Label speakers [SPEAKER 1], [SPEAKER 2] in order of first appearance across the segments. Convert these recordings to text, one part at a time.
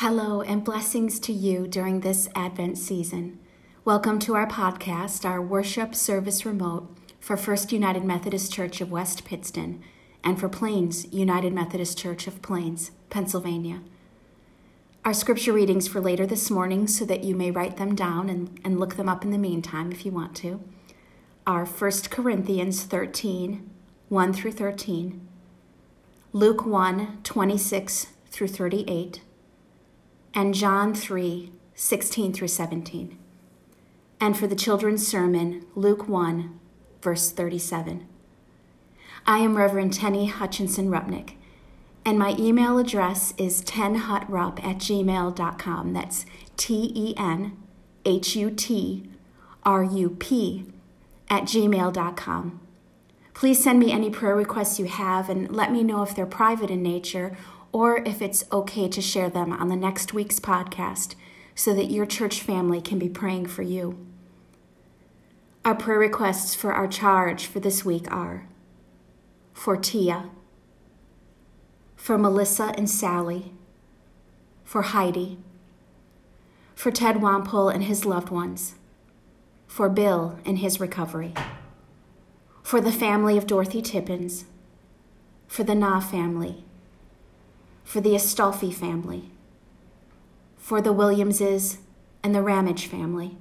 [SPEAKER 1] Hello, and blessings to you during this Advent season. Welcome to our podcast, our worship service remote for First United Methodist Church of West Pittston and for Plains United Methodist Church of Plains, Pennsylvania. Our scripture readings for later this morning, so that you may write them down and, and look them up in the meantime if you want to, are 1 Corinthians 13, 1 through 13, Luke 1, 26 through 38, and John 3 16 through 17. And for the children's sermon, Luke 1, verse 37. I am Reverend Tenny Hutchinson Rupnick, and my email address is tenhutrup at gmail.com. That's T E N H U T R U P at gmail.com. Please send me any prayer requests you have and let me know if they're private in nature or if it's okay to share them on the next week's podcast so that your church family can be praying for you. Our prayer requests for our charge for this week are for Tia, for Melissa and Sally, for Heidi, for Ted Wampole and his loved ones, for Bill and his recovery, for the family of Dorothy Tippins, for the Na family for the Astolfi family, for the Williamses and the Ramage family,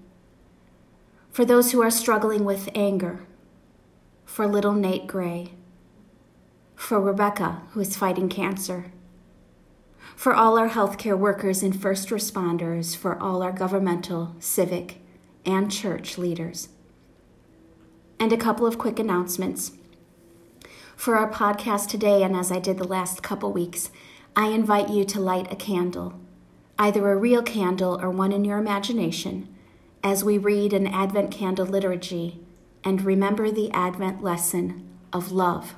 [SPEAKER 1] for those who are struggling with anger, for little Nate Gray, for Rebecca, who is fighting cancer, for all our healthcare workers and first responders, for all our governmental, civic, and church leaders. And a couple of quick announcements. For our podcast today, and as I did the last couple weeks, I invite you to light a candle, either a real candle or one in your imagination, as we read an Advent candle liturgy and remember the Advent lesson of love.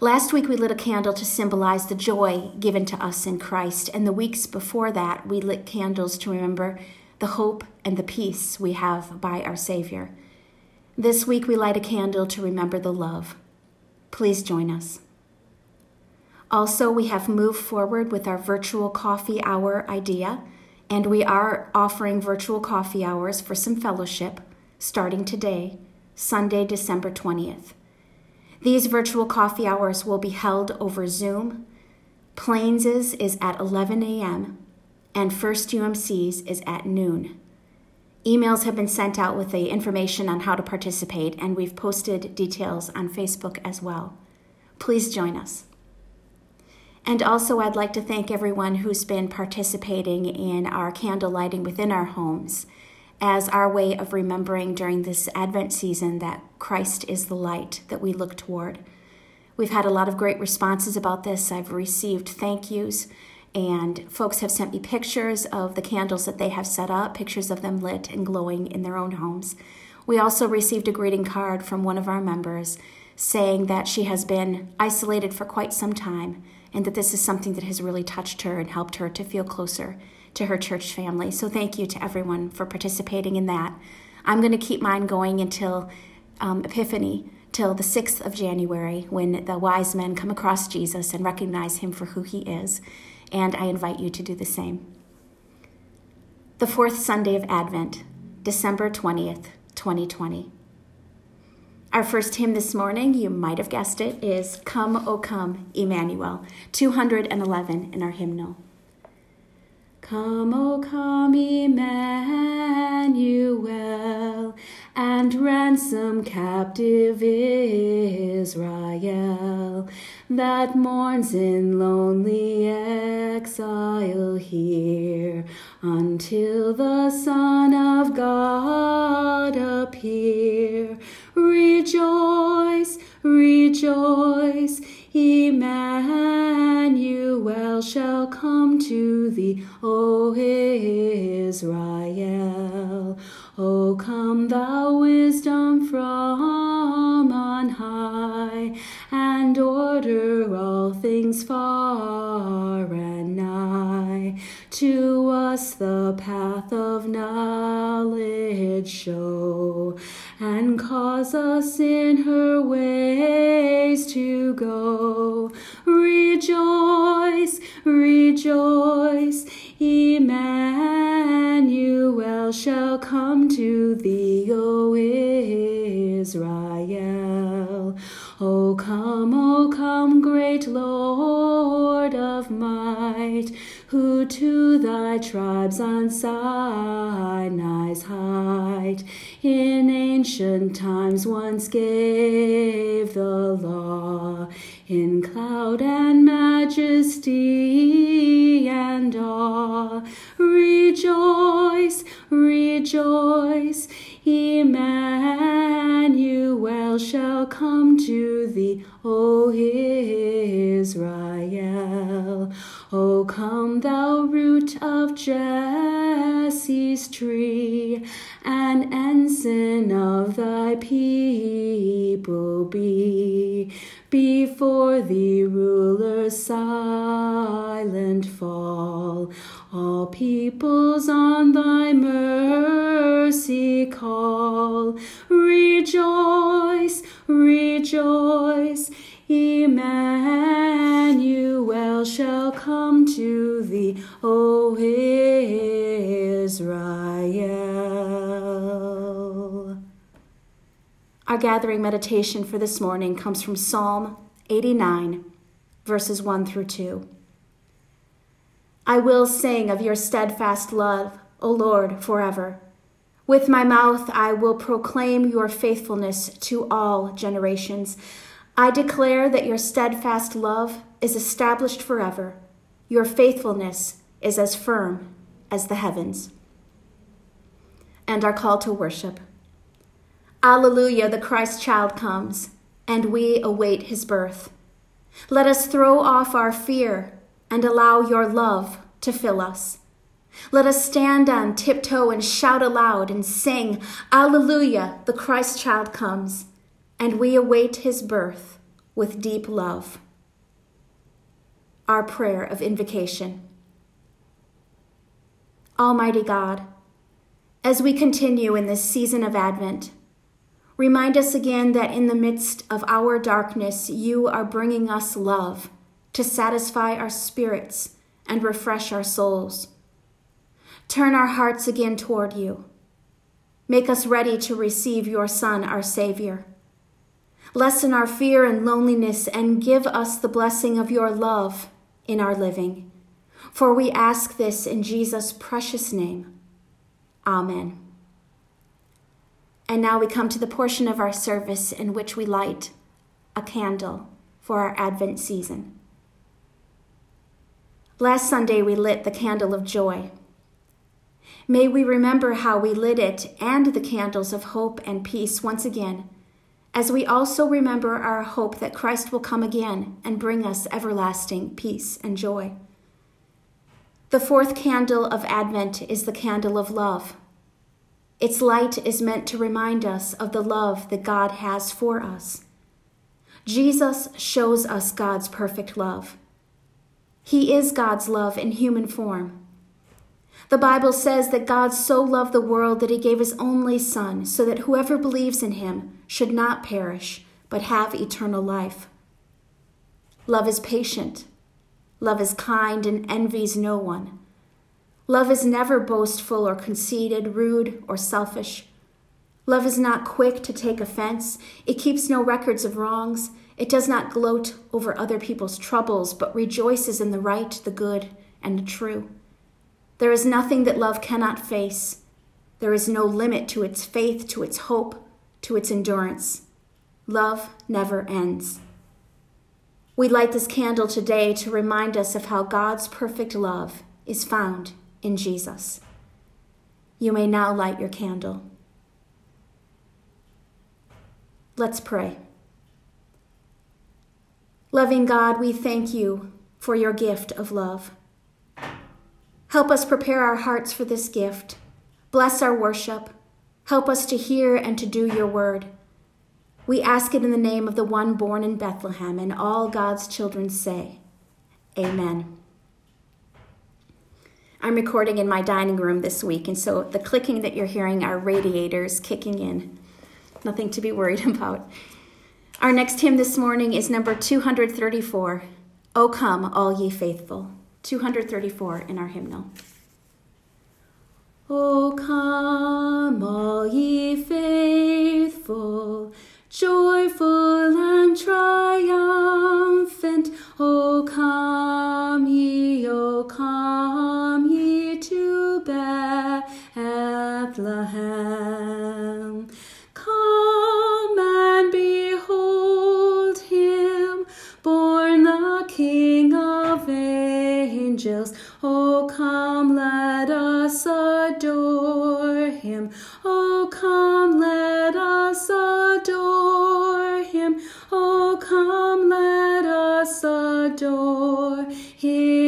[SPEAKER 1] Last week we lit a candle to symbolize the joy given to us in Christ, and the weeks before that we lit candles to remember the hope and the peace we have by our Savior. This week we light a candle to remember the love. Please join us. Also, we have moved forward with our virtual coffee hour idea, and we are offering virtual coffee hours for some fellowship starting today, Sunday, December 20th. These virtual coffee hours will be held over Zoom. Plains's is at 11 a.m., and First UMC's is at noon. Emails have been sent out with the information on how to participate, and we've posted details on Facebook as well. Please join us. And also, I'd like to thank everyone who's been participating in our candle lighting within our homes as our way of remembering during this Advent season that Christ is the light that we look toward. We've had a lot of great responses about this. I've received thank yous, and folks have sent me pictures of the candles that they have set up, pictures of them lit and glowing in their own homes. We also received a greeting card from one of our members saying that she has been isolated for quite some time and that this is something that has really touched her and helped her to feel closer to her church family. So thank you to everyone for participating in that. I'm going to keep mine going until um, Epiphany, till the 6th of January, when the wise men come across Jesus and recognize him for who he is. And I invite you to do the same. The fourth Sunday of Advent, December 20th, 2020. Our first hymn this morning, you might have guessed it, is Come, O Come, Emmanuel, 211 in our hymnal. Come, O come, Emmanuel, and ransom captive Israel that mourns in lonely exile here until the Son of God appear. Rejoice, rejoice, Emmanuel shall come to thee, O Israel. O come, thou wisdom from on high, and order all things far and nigh. To us the path of knowledge show cause us in her ways to go. Rejoice, rejoice. Emmanuel shall come to thee, O Israel. O come, O come, great Lord of might, who to thy tribes on Sinai's height in ancient times once gave the law in cloud and majesty and awe. Rejoice, rejoice, Emmanuel shall come to thee, O Israel. O come, thou root of Jesse's tree, an ensign of thy people be. Before thee, rulers silent fall. All peoples on thy mercy call. Gathering meditation for this morning comes from Psalm 89, verses 1 through 2. I will sing of your steadfast love, O Lord, forever. With my mouth I will proclaim your faithfulness to all generations. I declare that your steadfast love is established forever. Your faithfulness is as firm as the heavens. And our call to worship. Alleluia, the Christ child comes, and we await his birth. Let us throw off our fear and allow your love to fill us. Let us stand on tiptoe and shout aloud and sing, Alleluia, the Christ child comes, and we await his birth with deep love. Our prayer of invocation. Almighty God, as we continue in this season of Advent, remind us again that in the midst of our darkness, you are bringing us love to satisfy our spirits and refresh our souls. Turn our hearts again toward you. Make us ready to receive your Son, our Savior. Lessen our fear and loneliness and give us the blessing of your love in our living. For we ask this in Jesus' precious name. Amen. And now we come to the portion of our service in which we light a candle for our Advent season. Last Sunday, we lit the candle of joy. May we remember how we lit it and the candles of hope and peace once again, as we also remember our hope that Christ will come again and bring us everlasting peace and joy. The fourth candle of Advent is the candle of love. Its light is meant to remind us of the love that God has for us. Jesus shows us God's perfect love. He is God's love in human form. The Bible says that God so loved the world that he gave his only Son, so that whoever believes in him should not perish, but have eternal life. Love is patient. Love is kind and envies no one. Love is never boastful or conceited, rude or selfish. Love is not quick to take offense. It keeps no records of wrongs. It does not gloat over other people's troubles, but rejoices in the right, the good, and the true. There is nothing that love cannot face. There is no limit to its faith, to its hope, to its endurance. Love never ends. We light this candle today to remind us of how God's perfect love is found in Jesus. You may now light your candle. Let's pray. Loving God, we thank you for your gift of love. Help us prepare our hearts for this gift. Bless our worship. Help us to hear and to do your word. We ask it in the name of the one born in Bethlehem, and all God's children say, Amen. I'm recording in my dining room this week, and so the clicking that you're hearing are radiators kicking in. Nothing to be worried about. Our next hymn this morning is number 234 O come, all ye faithful. 234 in our hymnal. O come, all ye faithful, joyful and triumphant. O come ye, O come Bethlehem. Come and behold him, born the King of angels. O come, let us adore him. O come, let us adore him. O come, let us adore him,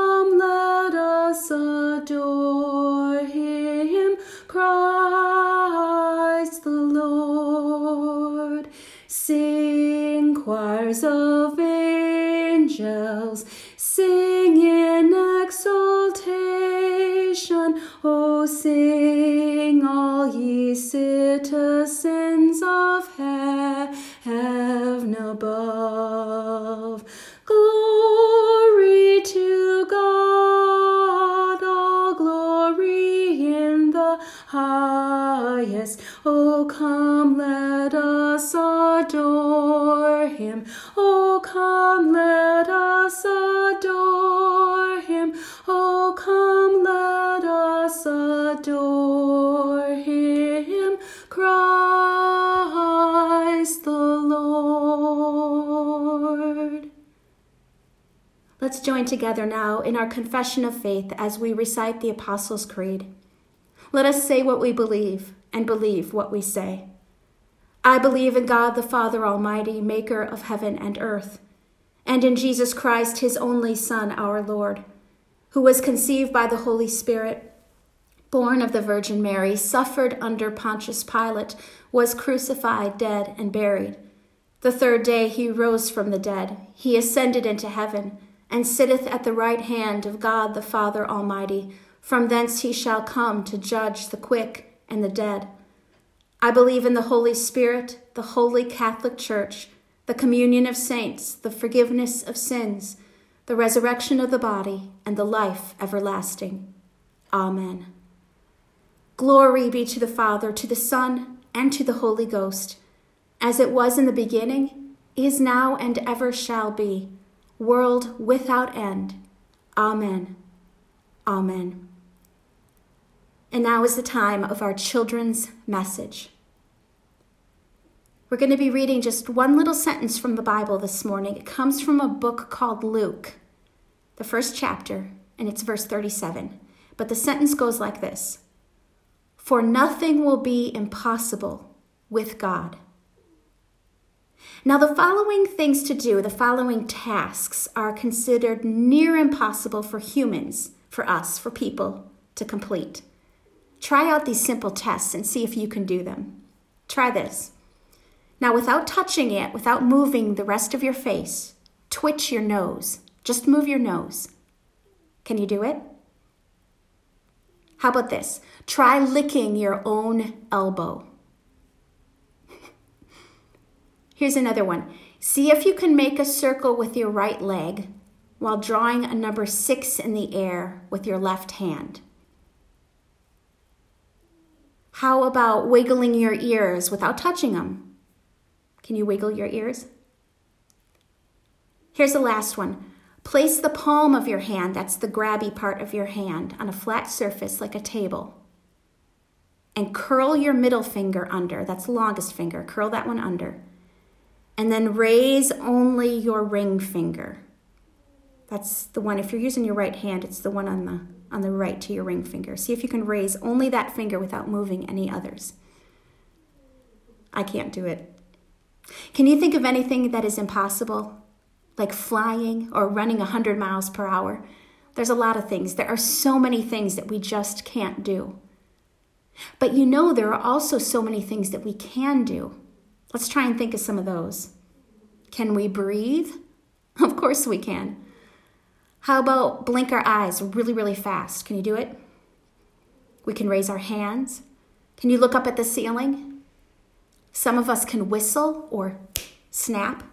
[SPEAKER 1] him. Oh, come, let us adore him. Oh, come, let us adore him, Christ the Lord. Let's join together now in our confession of faith as we recite the Apostles' Creed. Let us say what we believe and believe what we say. I believe in God the Father Almighty, maker of heaven and earth, and in Jesus Christ, his only Son, our Lord, who was conceived by the Holy Spirit, born of the Virgin Mary, suffered under Pontius Pilate, was crucified, dead, and buried. The third day he rose from the dead. He ascended into heaven, and sitteth at the right hand of God the Father Almighty. From thence he shall come to judge the quick and the dead. I believe in the Holy Spirit, the holy Catholic Church, the communion of saints, the forgiveness of sins, the resurrection of the body, and the life everlasting. Amen. Glory be to the Father, to the Son, and to the Holy Ghost, as it was in the beginning, is now, and ever shall be, world without end. Amen. Amen. And now is the time of our children's message. We're going to be reading just one little sentence from the Bible this morning. It comes from a book called Luke, the first chapter, and it's verse 37. But the sentence goes like this For nothing will be impossible with God. Now, the following things to do, the following tasks, are considered near impossible for humans, for us, for people to complete. Try out these simple tests and see if you can do them. Try this. Now, without touching it, without moving the rest of your face, twitch your nose. Just move your nose. Can you do it? How about this? Try licking your own elbow. Here's another one. See if you can make a circle with your right leg while drawing a number six in the air with your left hand. How about wiggling your ears without touching them? Can you wiggle your ears? Here's the last one. Place the palm of your hand, that's the grabby part of your hand, on a flat surface like a table. And curl your middle finger under, that's the longest finger, curl that one under. And then raise only your ring finger. That's the one, if you're using your right hand, it's the one on the, on the right to your ring finger. See if you can raise only that finger without moving any others. I can't do it. Can you think of anything that is impossible? like flying or running 100 miles per hour. There's a lot of things. There are so many things that we just can't do. But you know, there are also so many things that we can do. Let's try and think of some of those. Can we breathe? Of course we can. How about blink our eyes really, really fast? Can you do it? We can raise our hands. Can you look up at the ceiling? Some of us can whistle or snap.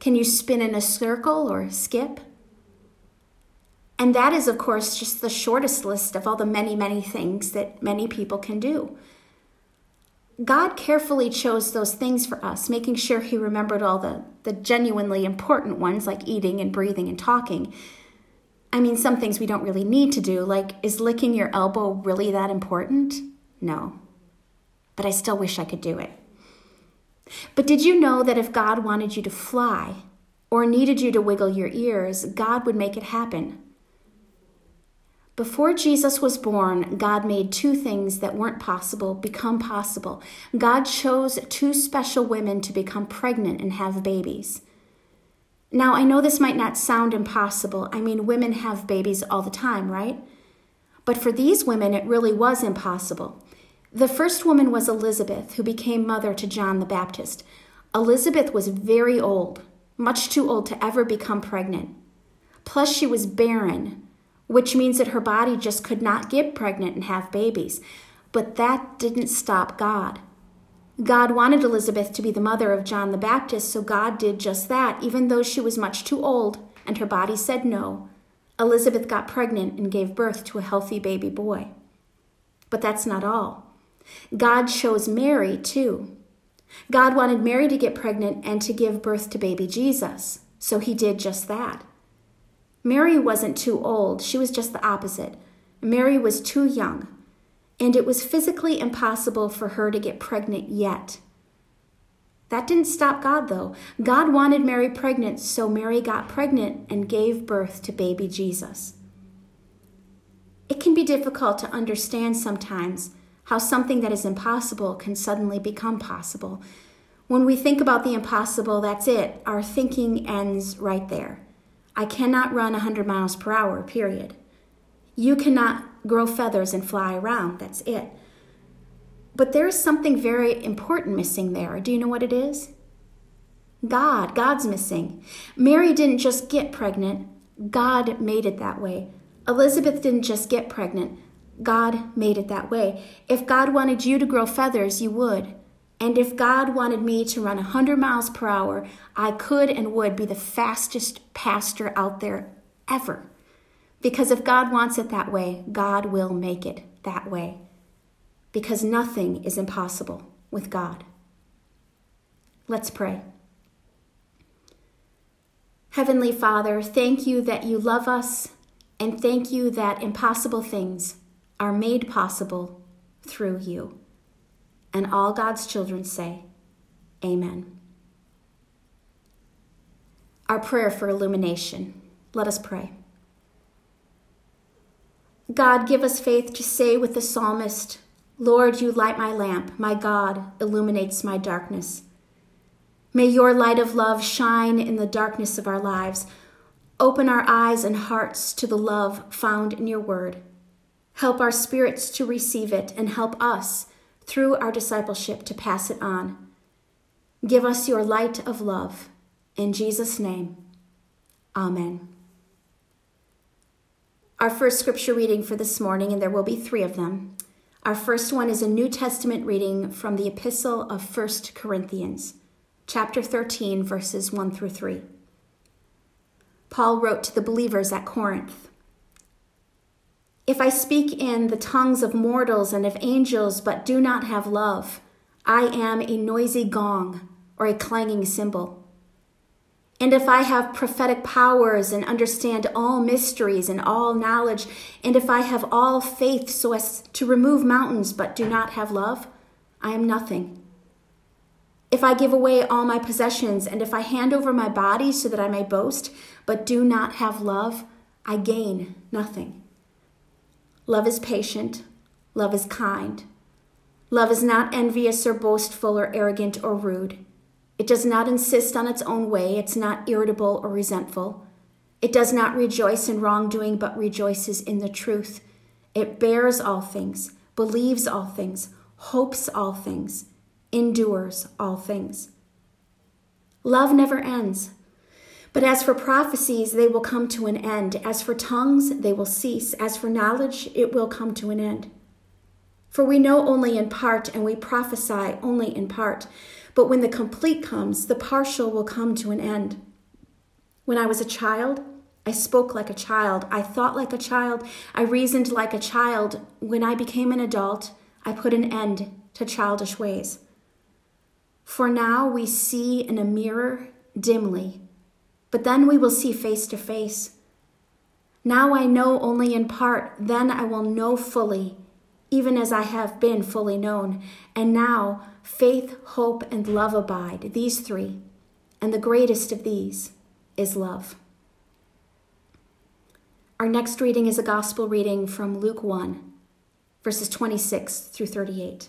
[SPEAKER 1] Can you spin in a circle or skip? And that is, of course, just the shortest list of all the many, many things that many people can do. God carefully chose those things for us, making sure He remembered all the, the genuinely important ones like eating and breathing and talking. I mean, some things we don't really need to do, like is licking your elbow really that important? No. But I still wish I could do it. But did you know that if God wanted you to fly or needed you to wiggle your ears, God would make it happen? Before Jesus was born, God made two things that weren't possible become possible. God chose two special women to become pregnant and have babies. Now, I know this might not sound impossible. I mean, women have babies all the time, right? But for these women, it really was impossible. The first woman was Elizabeth, who became mother to John the Baptist. Elizabeth was very old, much too old to ever become pregnant. Plus, she was barren, which means that her body just could not get pregnant and have babies. But that didn't stop God. God wanted Elizabeth to be the mother of John the Baptist, so God did just that, even though she was much too old and her body said no. Elizabeth got pregnant and gave birth to a healthy baby boy. But that's not all. God chose Mary too. God wanted Mary to get pregnant and to give birth to baby Jesus, so he did just that. Mary wasn't too old, she was just the opposite. Mary was too young, and it was physically impossible for her to get pregnant yet. That didn't stop God, though. God wanted Mary pregnant, so Mary got pregnant and gave birth to baby Jesus. It can be difficult to understand sometimes how something that is impossible can suddenly become possible. When we think about the impossible, that's it. Our thinking ends right there. I cannot run 100 miles per hour, period. You cannot grow feathers and fly around, that's it. But there is something very important missing there. Do you know what it is? God. God's missing. Mary didn't just get pregnant, God made it that way. Elizabeth didn't just get pregnant, God made it that way. If God wanted you to grow feathers, you would. And if God wanted me to run 100 miles per hour, I could and would be the fastest pastor out there ever. Because if God wants it that way, God will make it that way. Because nothing is impossible with God. Let's pray. Heavenly Father, thank you that you love us, and thank you that impossible things are made possible through you. And all God's children say, Amen. Our prayer for illumination. Let us pray. God, give us faith to say with the psalmist, Lord, you light my lamp, my God illuminates my darkness. May your light of love shine in the darkness of our lives. Open our eyes and hearts to the love found in your word. Help our spirits to receive it and help us through our discipleship to pass it on. Give us your light of love. In Jesus' name, amen. Our first scripture reading for this morning, and there will be three of them. Our first one is a New Testament reading from the Epistle of First Corinthians, chapter 13, verses 1 through 3. Paul wrote to the believers at Corinth If I speak in the tongues of mortals and of angels, but do not have love, I am a noisy gong or a clanging cymbal. And if I have prophetic powers and understand all mysteries and all knowledge, and if I have all faith so as to remove mountains but do not have love, I am nothing. If I give away all my possessions, and if I hand over my body so that I may boast, but do not have love, I gain nothing. Love is patient, love is kind. Love is not envious or boastful or arrogant or rude. It does not insist on its own way. It's not irritable or resentful. It does not rejoice in wrongdoing, but rejoices in the truth. It bears all things, believes all things, hopes all things, endures all things. Love never ends. But as for prophecies, they will come to an end. As for tongues, they will cease. As for knowledge, it will come to an end. For we know only in part, and we prophesy only in part. But when the complete comes, the partial will come to an end. When I was a child, I spoke like a child. I thought like a child. I reasoned like a child. When I became an adult, I put an end to childish ways. For now we see in a mirror dimly, but then we will see face to face. Now I know only in part, then I will know fully, even as I have been fully known. And now faith, hope, and love abide, these three, and the greatest of these is love. Our next reading is a gospel reading from Luke 1, verses 26 through 38.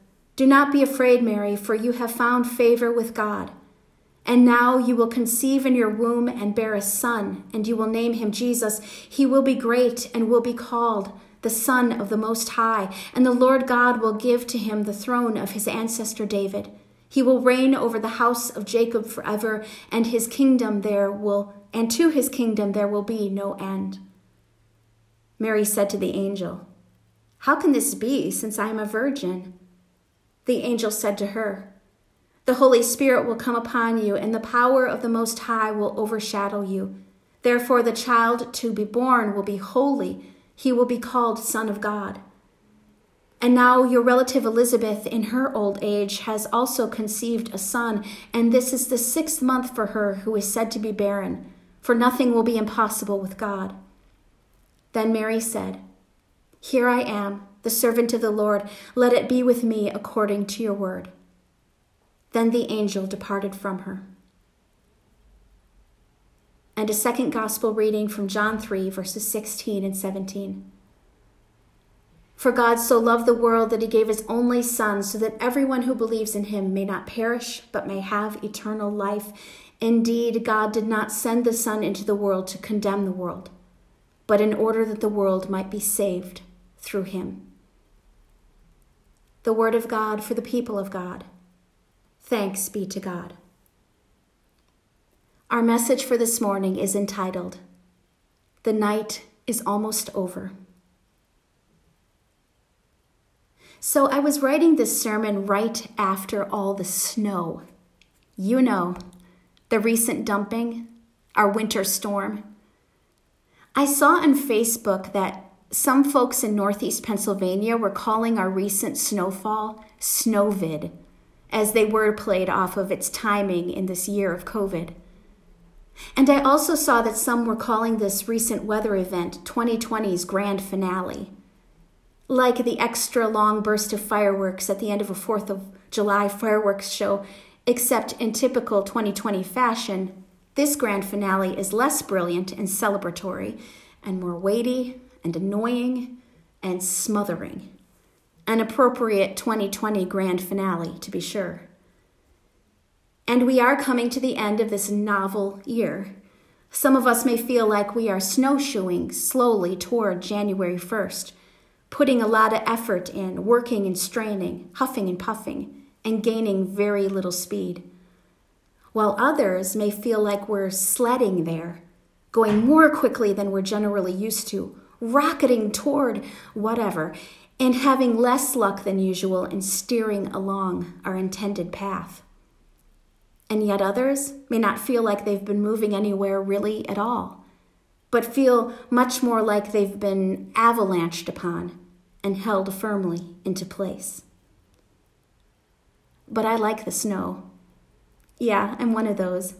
[SPEAKER 1] Do not be afraid, Mary, for you have found favor with God. And now you will conceive in your womb and bear a son, and you will name him Jesus. He will be great and will be called the Son of the Most High, and the Lord God will give to him the throne of his ancestor David. He will reign over the house of Jacob forever, and his kingdom there will, and to his kingdom there will be no end. Mary said to the angel, How can this be, since I am a virgin? The angel said to her, The Holy Spirit will come upon you, and the power of the Most High will overshadow you. Therefore, the child to be born will be holy. He will be called Son of God. And now your relative Elizabeth, in her old age, has also conceived a son, and this is the sixth month for her who is said to be barren, for nothing will be impossible with God. Then Mary said, Here I am, the servant of the Lord. Let it be with me according to your word. Then the angel departed from her. And a second gospel reading from John 3, verses 16 and 17. For God so loved the world that he gave his only Son, so that everyone who believes in him may not perish, but may have eternal life. Indeed, God did not send the Son into the world to condemn the world, but in order that the world might be saved through him. The word of God for the people of God. Thanks be to God. Our message for this morning is entitled, The Night is Almost Over. So I was writing this sermon right after all the snow. You know, the recent dumping, our winter storm. I saw on Facebook that some folks in Northeast Pennsylvania were calling our recent snowfall Snowvid, as they were played off of its timing in this year of COVID. And I also saw that some were calling this recent weather event 2020's grand finale like the extra long burst of fireworks at the end of a 4th of July fireworks show, except in typical 2020 fashion, this grand finale is less brilliant and celebratory and more weighty and annoying and smothering. An appropriate 2020 grand finale, to be sure. And we are coming to the end of this novel year. Some of us may feel like we are snowshoeing slowly toward January 1st, putting a lot of effort in, working and straining, huffing and puffing, and gaining very little speed. While others may feel like we're sledding there, going more quickly than we're generally used to, rocketing toward whatever, and having less luck than usual in steering along our intended path. And yet others may not feel like they've been moving anywhere really at all, but feel much more like they've been avalanched upon and held firmly into place. But I like the snow. Yeah, I'm one of those.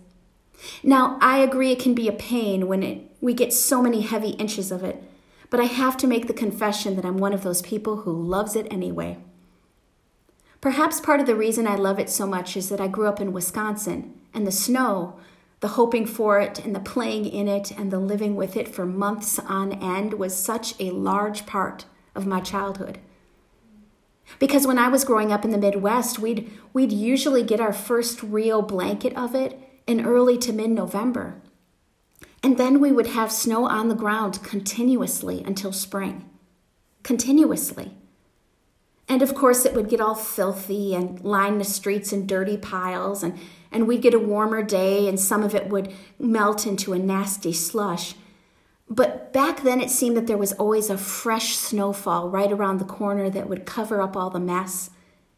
[SPEAKER 1] Now, I agree it can be a pain when it, we get so many heavy inches of it, but I have to make the confession that I'm one of those people who loves it anyway. Perhaps part of the reason I love it so much is that I grew up in Wisconsin, and the snow, the hoping for it, and the playing in it, and the living with it for months on end was such a large part of my childhood. Because when I was growing up in the Midwest, we'd, we'd usually get our first real blanket of it in early to mid November. And then we would have snow on the ground continuously until spring. Continuously. And of course, it would get all filthy and line the streets in dirty piles, and, and we'd get a warmer day, and some of it would melt into a nasty slush. But back then, it seemed that there was always a fresh snowfall right around the corner that would cover up all the mess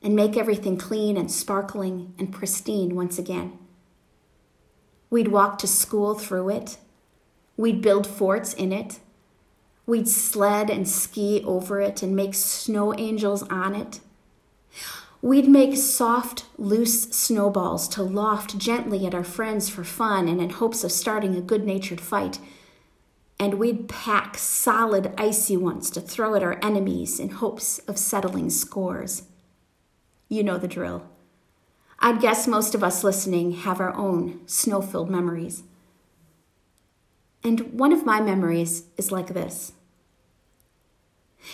[SPEAKER 1] and make everything clean and sparkling and pristine once again. We'd walk to school through it. We'd build forts in it. We'd sled and ski over it and make snow angels on it. We'd make soft, loose snowballs to loft gently at our friends for fun and in hopes of starting a good natured fight and we'd pack solid icy ones to throw at our enemies in hopes of settling scores. You know the drill. I'd guess most of us listening have our own snow filled memories. And one of my memories is like this.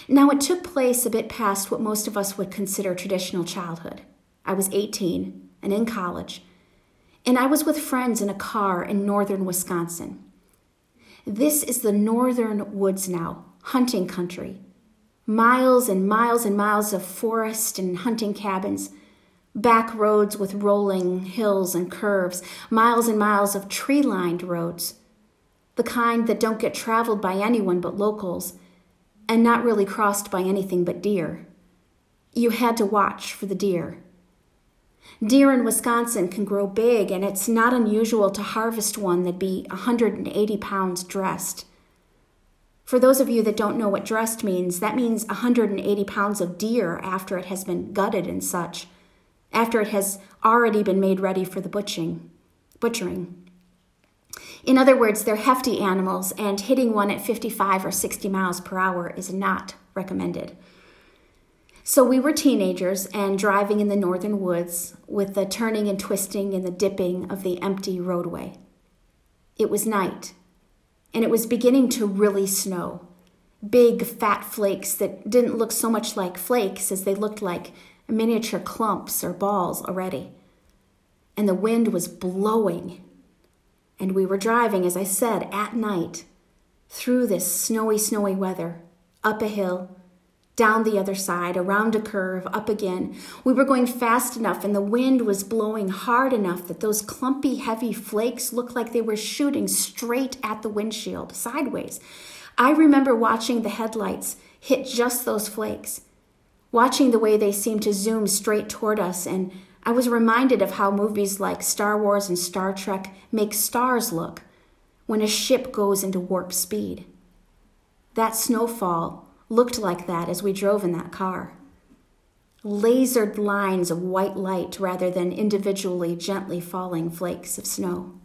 [SPEAKER 1] Now, it took place a bit past what most of us would consider traditional childhood. I was 18 and in college, and I was with friends in a car in northern Wisconsin. This is the northern woods now, hunting country. Miles and miles and miles of forest and hunting cabins, back roads with rolling hills and curves, miles and miles of tree lined roads, the kind that don't get traveled by anyone but locals, and not really crossed by anything but deer. You had to watch for the deer. Deer in Wisconsin can grow big, and it's not unusual to harvest one that'd be 180 pounds dressed. For those of you that don't know what dressed means, that means 180 pounds of deer after it has been gutted and such, after it has already been made ready for the butching, butchering. In other words, they're hefty animals, and hitting one at 55 or 60 miles per hour is not recommended. So we were teenagers and driving in the northern woods with the turning and twisting and the dipping of the empty roadway. It was night, and it was beginning to really snow. Big, fat flakes that didn't look so much like flakes as they looked like miniature clumps or balls already. And the wind was blowing. And we were driving, as I said, at night through this snowy, snowy weather, up a hill down the other side, around a curve, up again. We were going fast enough, and the wind was blowing hard enough that those clumpy, heavy flakes looked like they were shooting straight at the windshield, sideways. I remember watching the headlights hit just those flakes, watching the way they seemed to zoom straight toward us, and I was reminded of how movies like Star Wars and Star Trek make stars look when a ship goes into warp speed. That snowfall looked like that as we drove in that car. Lasered lines of white light rather than individually gently falling flakes of snow.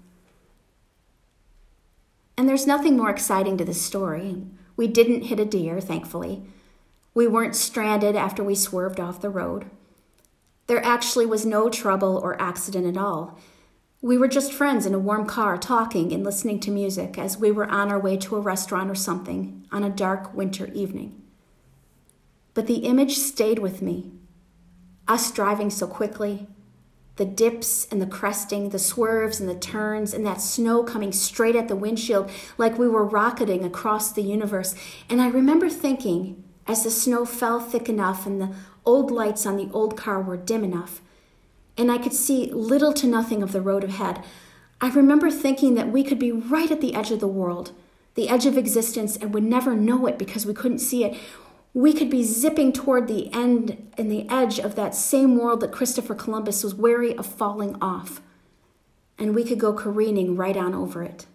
[SPEAKER 1] And there's nothing more exciting to this story. We didn't hit a deer, thankfully. We weren't stranded after we swerved off the road. There actually was no trouble or accident at all. We were just friends in a warm car talking and listening to music as we were on our way to a restaurant or something on a dark winter evening. but the image stayed with me. Us driving so quickly, the dips and the cresting, the swerves and the turns, and that snow coming straight at the windshield like we were rocketing across the universe. And I remember thinking, as the snow fell thick enough and the old lights on the old car were dim enough, and I could see little to nothing of the road ahead, I remember thinking that we could be right at the edge of the world, the edge of existence, and would never know it because we couldn't see it we could be zipping toward the end and the edge of that same world that Christopher Columbus was wary of falling off. And we could go careening right on over it.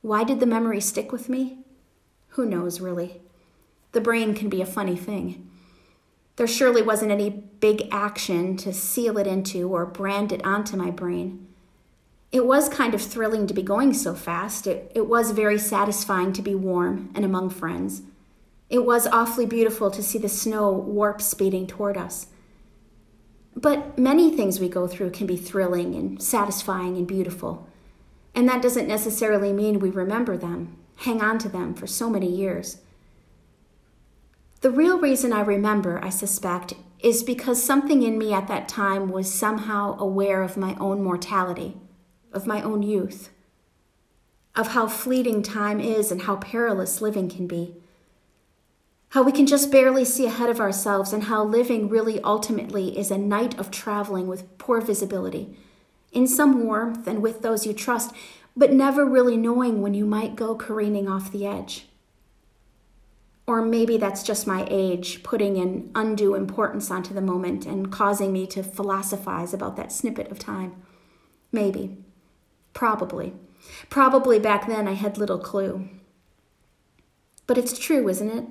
[SPEAKER 1] Why did the memory stick with me? Who knows, really? The brain can be a funny thing. There surely wasn't any big action to seal it into or brand it onto my brain. It was kind of thrilling to be going so fast. It, it was very satisfying to be warm and among friends. It was awfully beautiful to see the snow warp speeding toward us. But many things we go through can be thrilling and satisfying and beautiful. And that doesn't necessarily mean we remember them, hang on to them for so many years. The real reason I remember, I suspect, is because something in me at that time was somehow aware of my own mortality of my own youth, of how fleeting time is and how perilous living can be, how we can just barely see ahead of ourselves, and how living really ultimately is a night of traveling with poor visibility, in some warmth and with those you trust, but never really knowing when you might go careening off the edge. Or maybe that's just my age putting an undue importance onto the moment and causing me to philosophize about that snippet of time. Maybe. Probably. Probably back then I had little clue. But it's true, isn't it?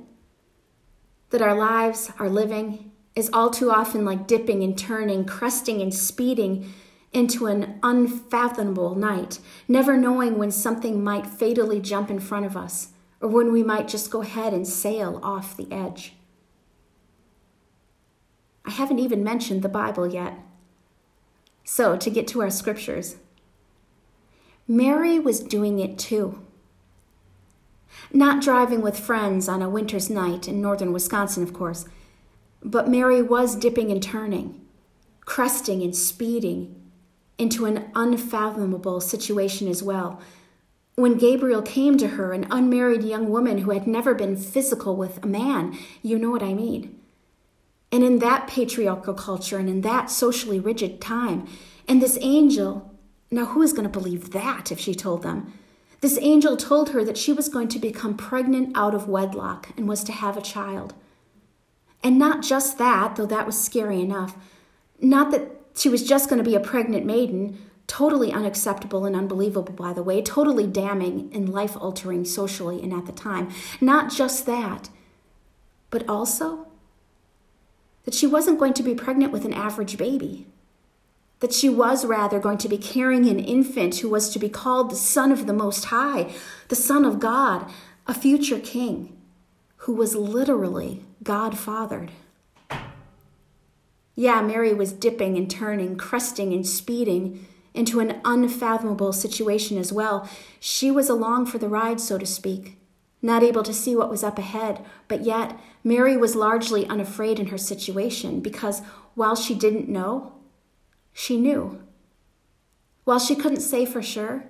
[SPEAKER 1] That our lives, our living, is all too often like dipping and turning, cresting and speeding into an unfathomable night, never knowing when something might fatally jump in front of us or when we might just go ahead and sail off the edge. I haven't even mentioned the Bible yet. So, to get to our scriptures, Mary was doing it too. Not driving with friends on a winter's night in northern Wisconsin, of course, but Mary was dipping and turning, cresting and speeding into an unfathomable situation as well. When Gabriel came to her, an unmarried young woman who had never been physical with a man, you know what I mean. And in that patriarchal culture and in that socially rigid time, and this angel now, who is going to believe that if she told them? This angel told her that she was going to become pregnant out of wedlock and was to have a child. And not just that, though that was scary enough, not that she was just going to be a pregnant maiden, totally unacceptable and unbelievable, by the way, totally damning and life altering socially and at the time. Not just that, but also that she wasn't going to be pregnant with an average baby that she was rather going to be carrying an infant who was to be called the Son of the Most High, the Son of God, a future king, who was literally God fathered. Yeah, Mary was dipping and turning, cresting and speeding into an unfathomable situation as well. She was along for the ride, so to speak, not able to see what was up ahead, but yet Mary was largely unafraid in her situation because while she didn't know, she knew. While she couldn't say for sure,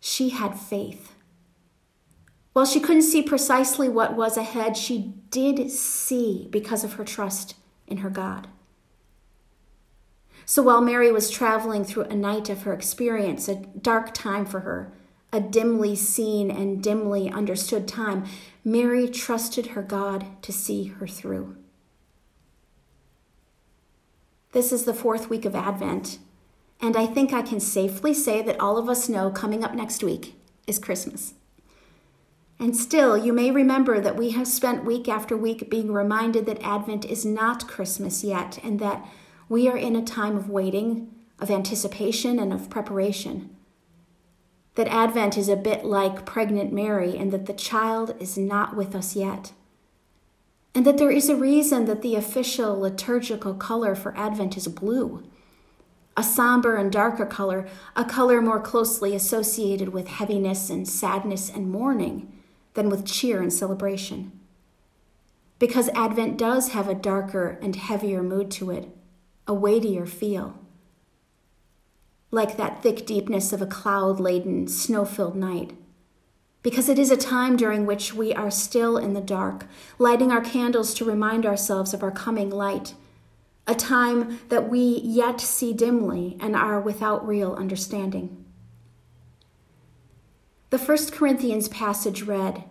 [SPEAKER 1] she had faith. While she couldn't see precisely what was ahead, she did see because of her trust in her God. So while Mary was traveling through a night of her experience, a dark time for her, a dimly seen and dimly understood time, Mary trusted her God to see her through. This is the fourth week of Advent, and I think I can safely say that all of us know coming up next week is Christmas. And still, you may remember that we have spent week after week being reminded that Advent is not Christmas yet, and that we are in a time of waiting, of anticipation, and of preparation. That Advent is a bit like pregnant Mary, and that the child is not with us yet and that there is a reason that the official liturgical color for Advent is blue. A somber and darker color, a color more closely associated with heaviness and sadness and mourning than with cheer and celebration. because Advent does have a darker and heavier mood to it, a weightier feel. Like that thick deepness of a cloud laden, snow filled night. Because it is a time during which we are still in the dark, lighting our candles to remind ourselves of our coming light. A time that we yet see dimly and are without real understanding. The First Corinthians passage read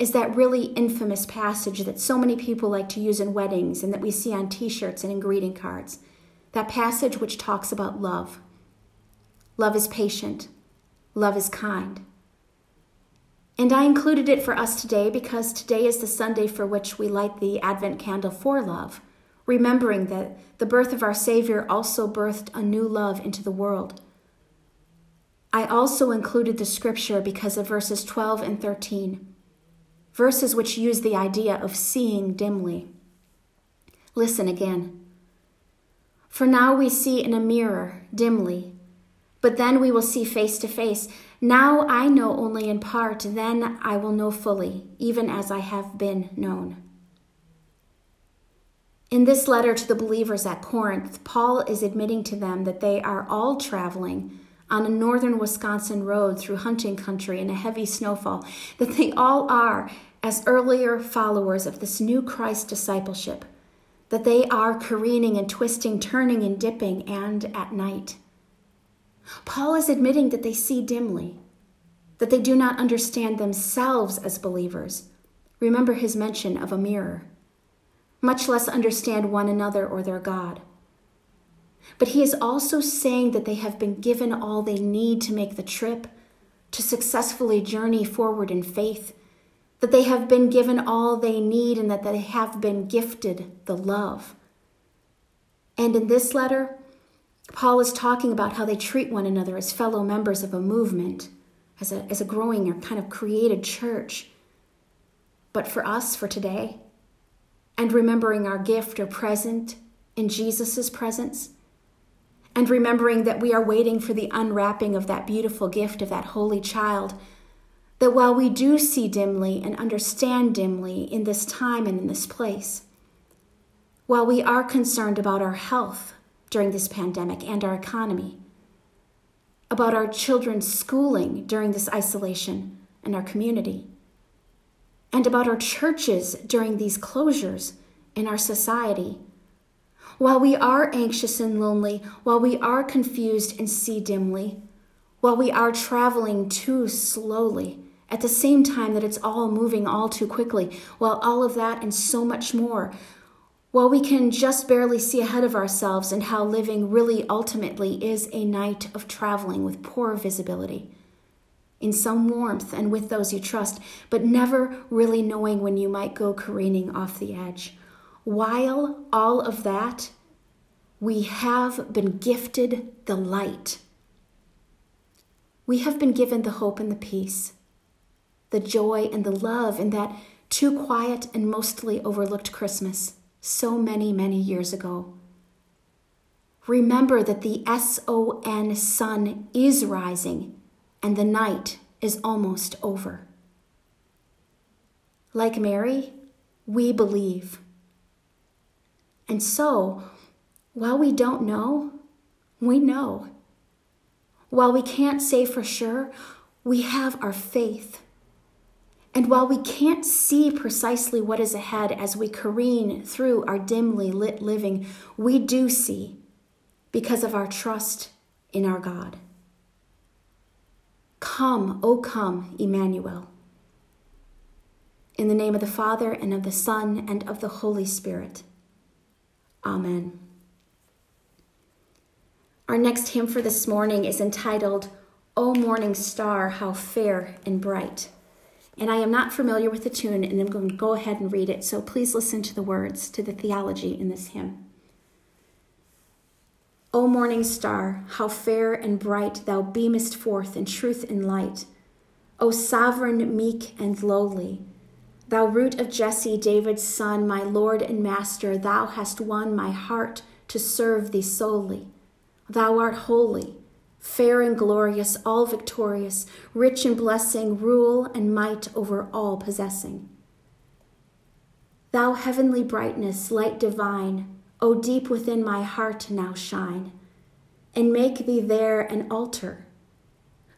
[SPEAKER 1] is that really infamous passage that so many people like to use in weddings and that we see on t shirts and in greeting cards. That passage which talks about love. Love is patient, love is kind. And I included it for us today because today is the Sunday for which we light the Advent candle for love, remembering that the birth of our Savior also birthed a new love into the world I also included the scripture because of verses 12 and 13, verses which use the idea of seeing dimly. Listen again. For now we see in a mirror, dimly, but then we will see face to face. Now I know only in part, then I will know fully, even as I have been known. In this letter to the believers at Corinth, Paul is admitting to them that they are all traveling on a northern Wisconsin road through hunting country in a heavy snowfall, that they all are, as earlier followers of this new Christ discipleship, that they are careening and twisting, turning and dipping, and at night. Paul is admitting that they see dimly, that they do not understand themselves as believers. Remember his mention of a mirror, much less understand one another or their God. But he is also saying that they have been given all they need to make the trip, to successfully journey forward in faith, that they have been given all they need, and that they have been gifted the love. And in this letter, Paul is talking about how they treat one another as fellow members of a movement, as a, as a growing or kind of created church. But for us, for today, and remembering our gift or present in Jesus' presence, and remembering that we are waiting for the unwrapping of that beautiful gift of that holy child. That while we do see dimly and understand dimly in this time and in this place, while we are concerned about our health during this pandemic and our economy, about our children's schooling during this isolation and our community, and about our churches during these closures in our society while we are anxious and lonely, while we are confused and see dimly, while we are traveling too slowly, at the same time that it's all moving all too quickly, while all of that and so much more, while we can just barely see ahead of ourselves and how living really ultimately is a night of traveling with poor visibility, in some warmth and with those you trust, but never really knowing when you might go careening off the edge. While all of that, we have been gifted the light. We have been given the hope and the peace, the joy and the love in that too quiet and mostly overlooked Christmas so many, many years ago. Remember that the S O N sun is rising and the night is almost over. Like Mary, we believe. And so, while we don't know, we know. While we can't say for sure, we have our faith. And while we can't see precisely what is ahead as we careen through our dimly lit living, we do see because of our trust in our God. Come, O come, Emmanuel. In the name of the Father, and of the Son, and of the Holy Spirit. Amen. Our next hymn for this morning is entitled, O Morning Star, How Fair and Bright. And I am not familiar with the tune, and I'm going to go ahead and read it, so please listen to the words, to the theology in this hymn. O morning star, how fair and bright thou beamest forth in truth and light. O sovereign, meek, and lowly, Thou root of Jesse, David's son, my Lord and Master, thou hast won my heart to serve thee solely. Thou art holy, fair and glorious, all victorious, rich in blessing, rule and might over all possessing. Thou heavenly brightness, light divine, O deep within my heart now shine, and make thee there an altar.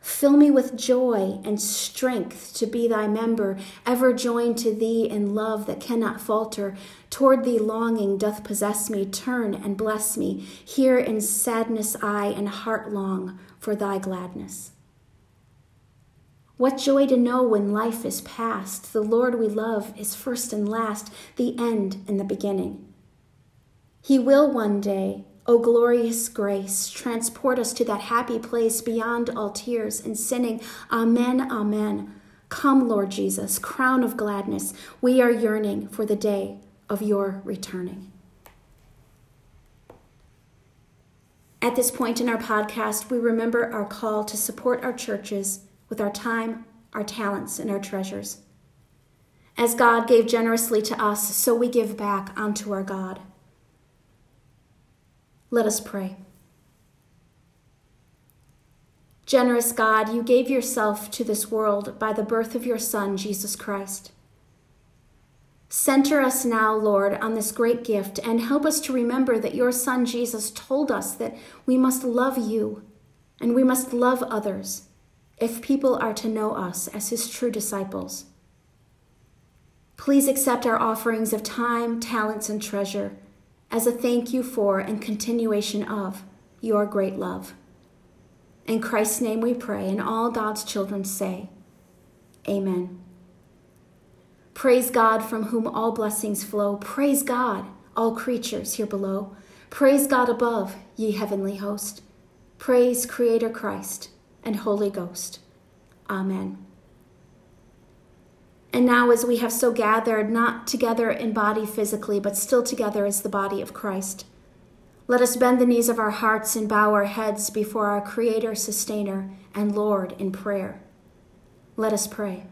[SPEAKER 1] Fill me with joy and strength to be thy member, ever joined to thee in love that cannot falter. Toward thee longing doth possess me, turn and bless me. Here in sadness eye and heart long for thy gladness. What joy to know when life is past, the Lord we love is first and last, the end and the beginning. He will one day, O glorious grace, transport us to that happy place beyond all tears and sinning. Amen, amen. Come, Lord Jesus, crown of gladness, we are yearning for the day of your returning. At this point in our podcast, we remember our call to support our churches with our time, our talents, and our treasures. As God gave generously to us, so we give back unto our God. Let us pray. Generous God, you gave yourself to this world by the birth of your Son, Jesus Christ. Center us now, Lord, on this great gift and help us to remember that your Son Jesus told us that we must love you and we must love others if people are to know us as his true disciples. Please accept our offerings of time, talents, and treasure as a thank you for and continuation of your great love. In Christ's name we pray, and all God's children say, Amen. Praise God from whom all blessings flow. Praise God, all creatures here below. Praise God above, ye heavenly host. Praise Creator Christ and Holy Ghost. Amen. And now, as we have so gathered, not together in body physically, but still together as the body of Christ, let us bend the knees of our hearts and bow our heads before our Creator, Sustainer, and Lord in prayer. Let us pray.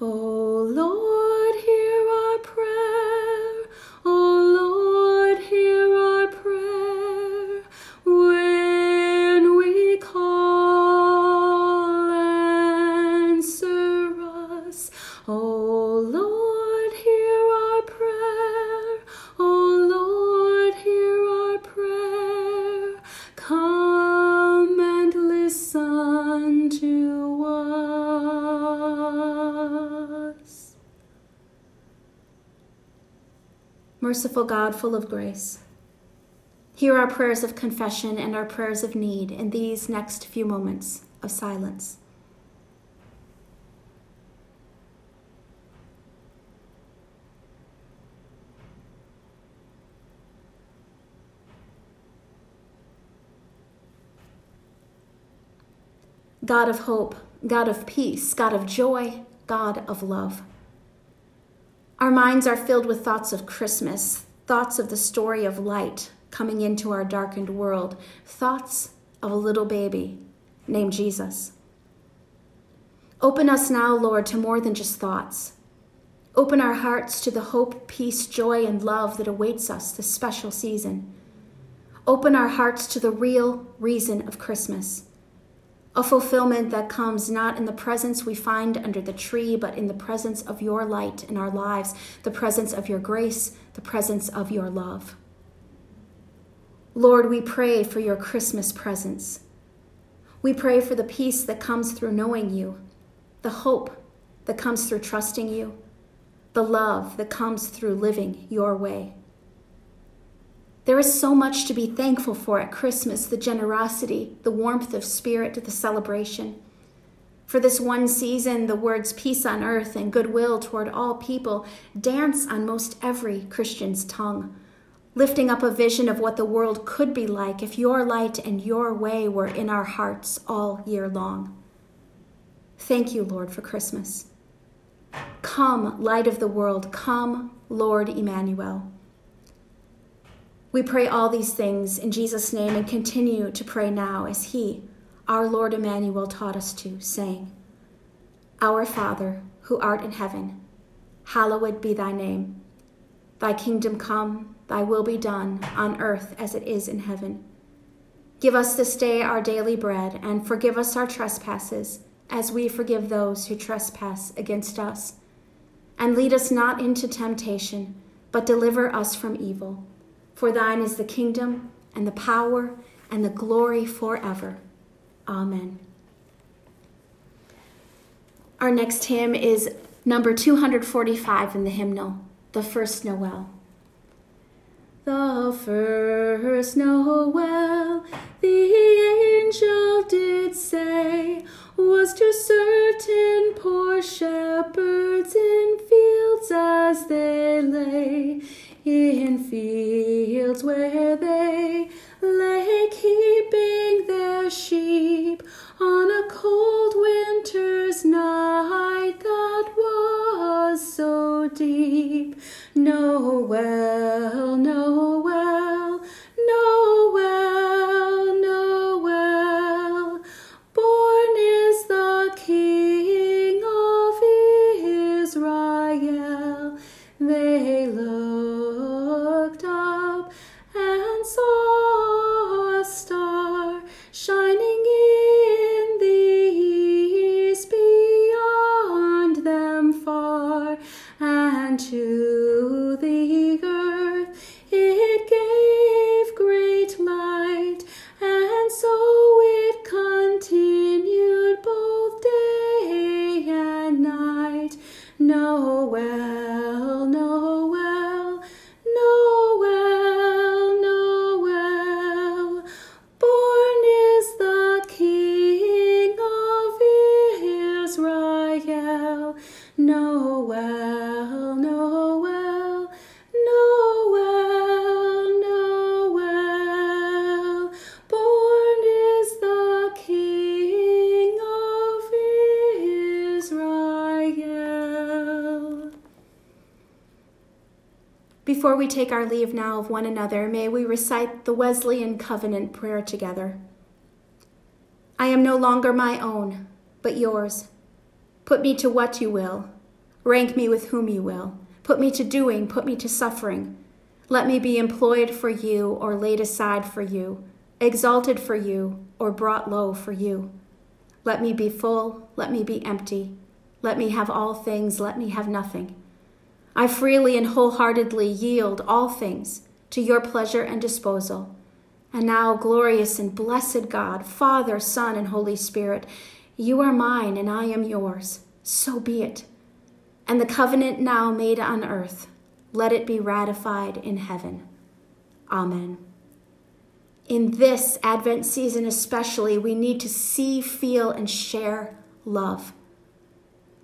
[SPEAKER 1] O Lord, hear our prayer. O Lord, Merciful God, full of grace, hear our prayers of confession and our prayers of need in these next few moments of silence. God of hope, God of peace, God of joy, God of love. Our minds are filled with thoughts of Christmas, thoughts of the story of light coming into our darkened world, thoughts of a little baby named Jesus. Open us now, Lord, to more than just thoughts. Open our hearts to the hope, peace, joy, and love that awaits us this special season. Open our hearts to the real reason of Christmas a fulfillment that comes not in the presents we find under the tree, but in the presence of your light in our lives, the presence of your grace, the presence of your love. Lord, we pray for your Christmas presence. We pray for the peace that comes through knowing you, the hope that comes through trusting you, the love that comes through living your way. There is so much to be thankful for at Christmas the generosity, the warmth of spirit, the celebration. For this one season, the words peace on earth and goodwill toward all people dance on most every Christian's tongue, lifting up a vision of what the world could be like if your light and your way were in our hearts all year long. Thank you, Lord, for Christmas. Come, light of the world, come, Lord Emmanuel. We pray all these things in Jesus' name and continue to pray now as He, our Lord Emmanuel, taught us to, saying, Our Father, who art in heaven, hallowed be thy name. Thy kingdom come, thy will be done, on earth as it is in heaven. Give us this day our daily bread, and forgive us our trespasses, as we forgive those who trespass against us and lead us not into temptation, but deliver us from evil. For thine is the kingdom, and the power, and the glory forever. Amen. Our next hymn is number 245 in the hymnal, the first Noel. The first Noel, the angel did say, was to certain poor shepherds in fields as they lay, in fields where they lay keeping their sheep on a cold winter's night that was so deep. Noel, Noel, Noel, take our leave now of one another, may we recite the Wesleyan covenant prayer together. I am no longer my own, but yours. Put me to what you will. Rank me with whom you will. Put me to doing, put me to suffering. Let me be employed for you or laid aside for you, exalted for you or brought low for you. Let me be full, let me be empty. Let me have all things, let me have nothing. I freely and wholeheartedly yield all things to your pleasure and disposal. And now, glorious and blessed God, Father, Son, and Holy Spirit, you are mine and I am yours. So be it. And the covenant now made on earth, let it be ratified in heaven. Amen. In this Advent season, especially, we need to see, feel, and share love.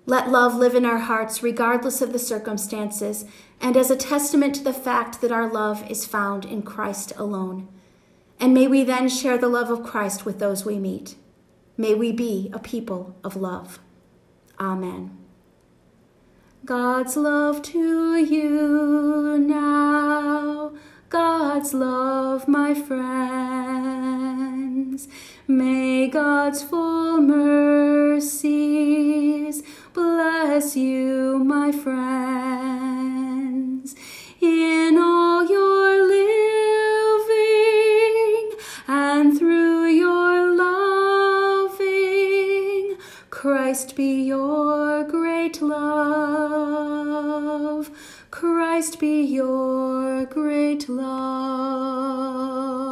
[SPEAKER 1] Let love live in our hearts regardless of the circumstances, and as a testament to the fact that our love is found in Christ alone. And may we then share the love of Christ with those we meet. May we be a people of love. Amen. God's love to you now, God's love, my friends. May God's full mercies bless you, my friends, in all your living and through your loving. Christ be your great love. Christ be your great love.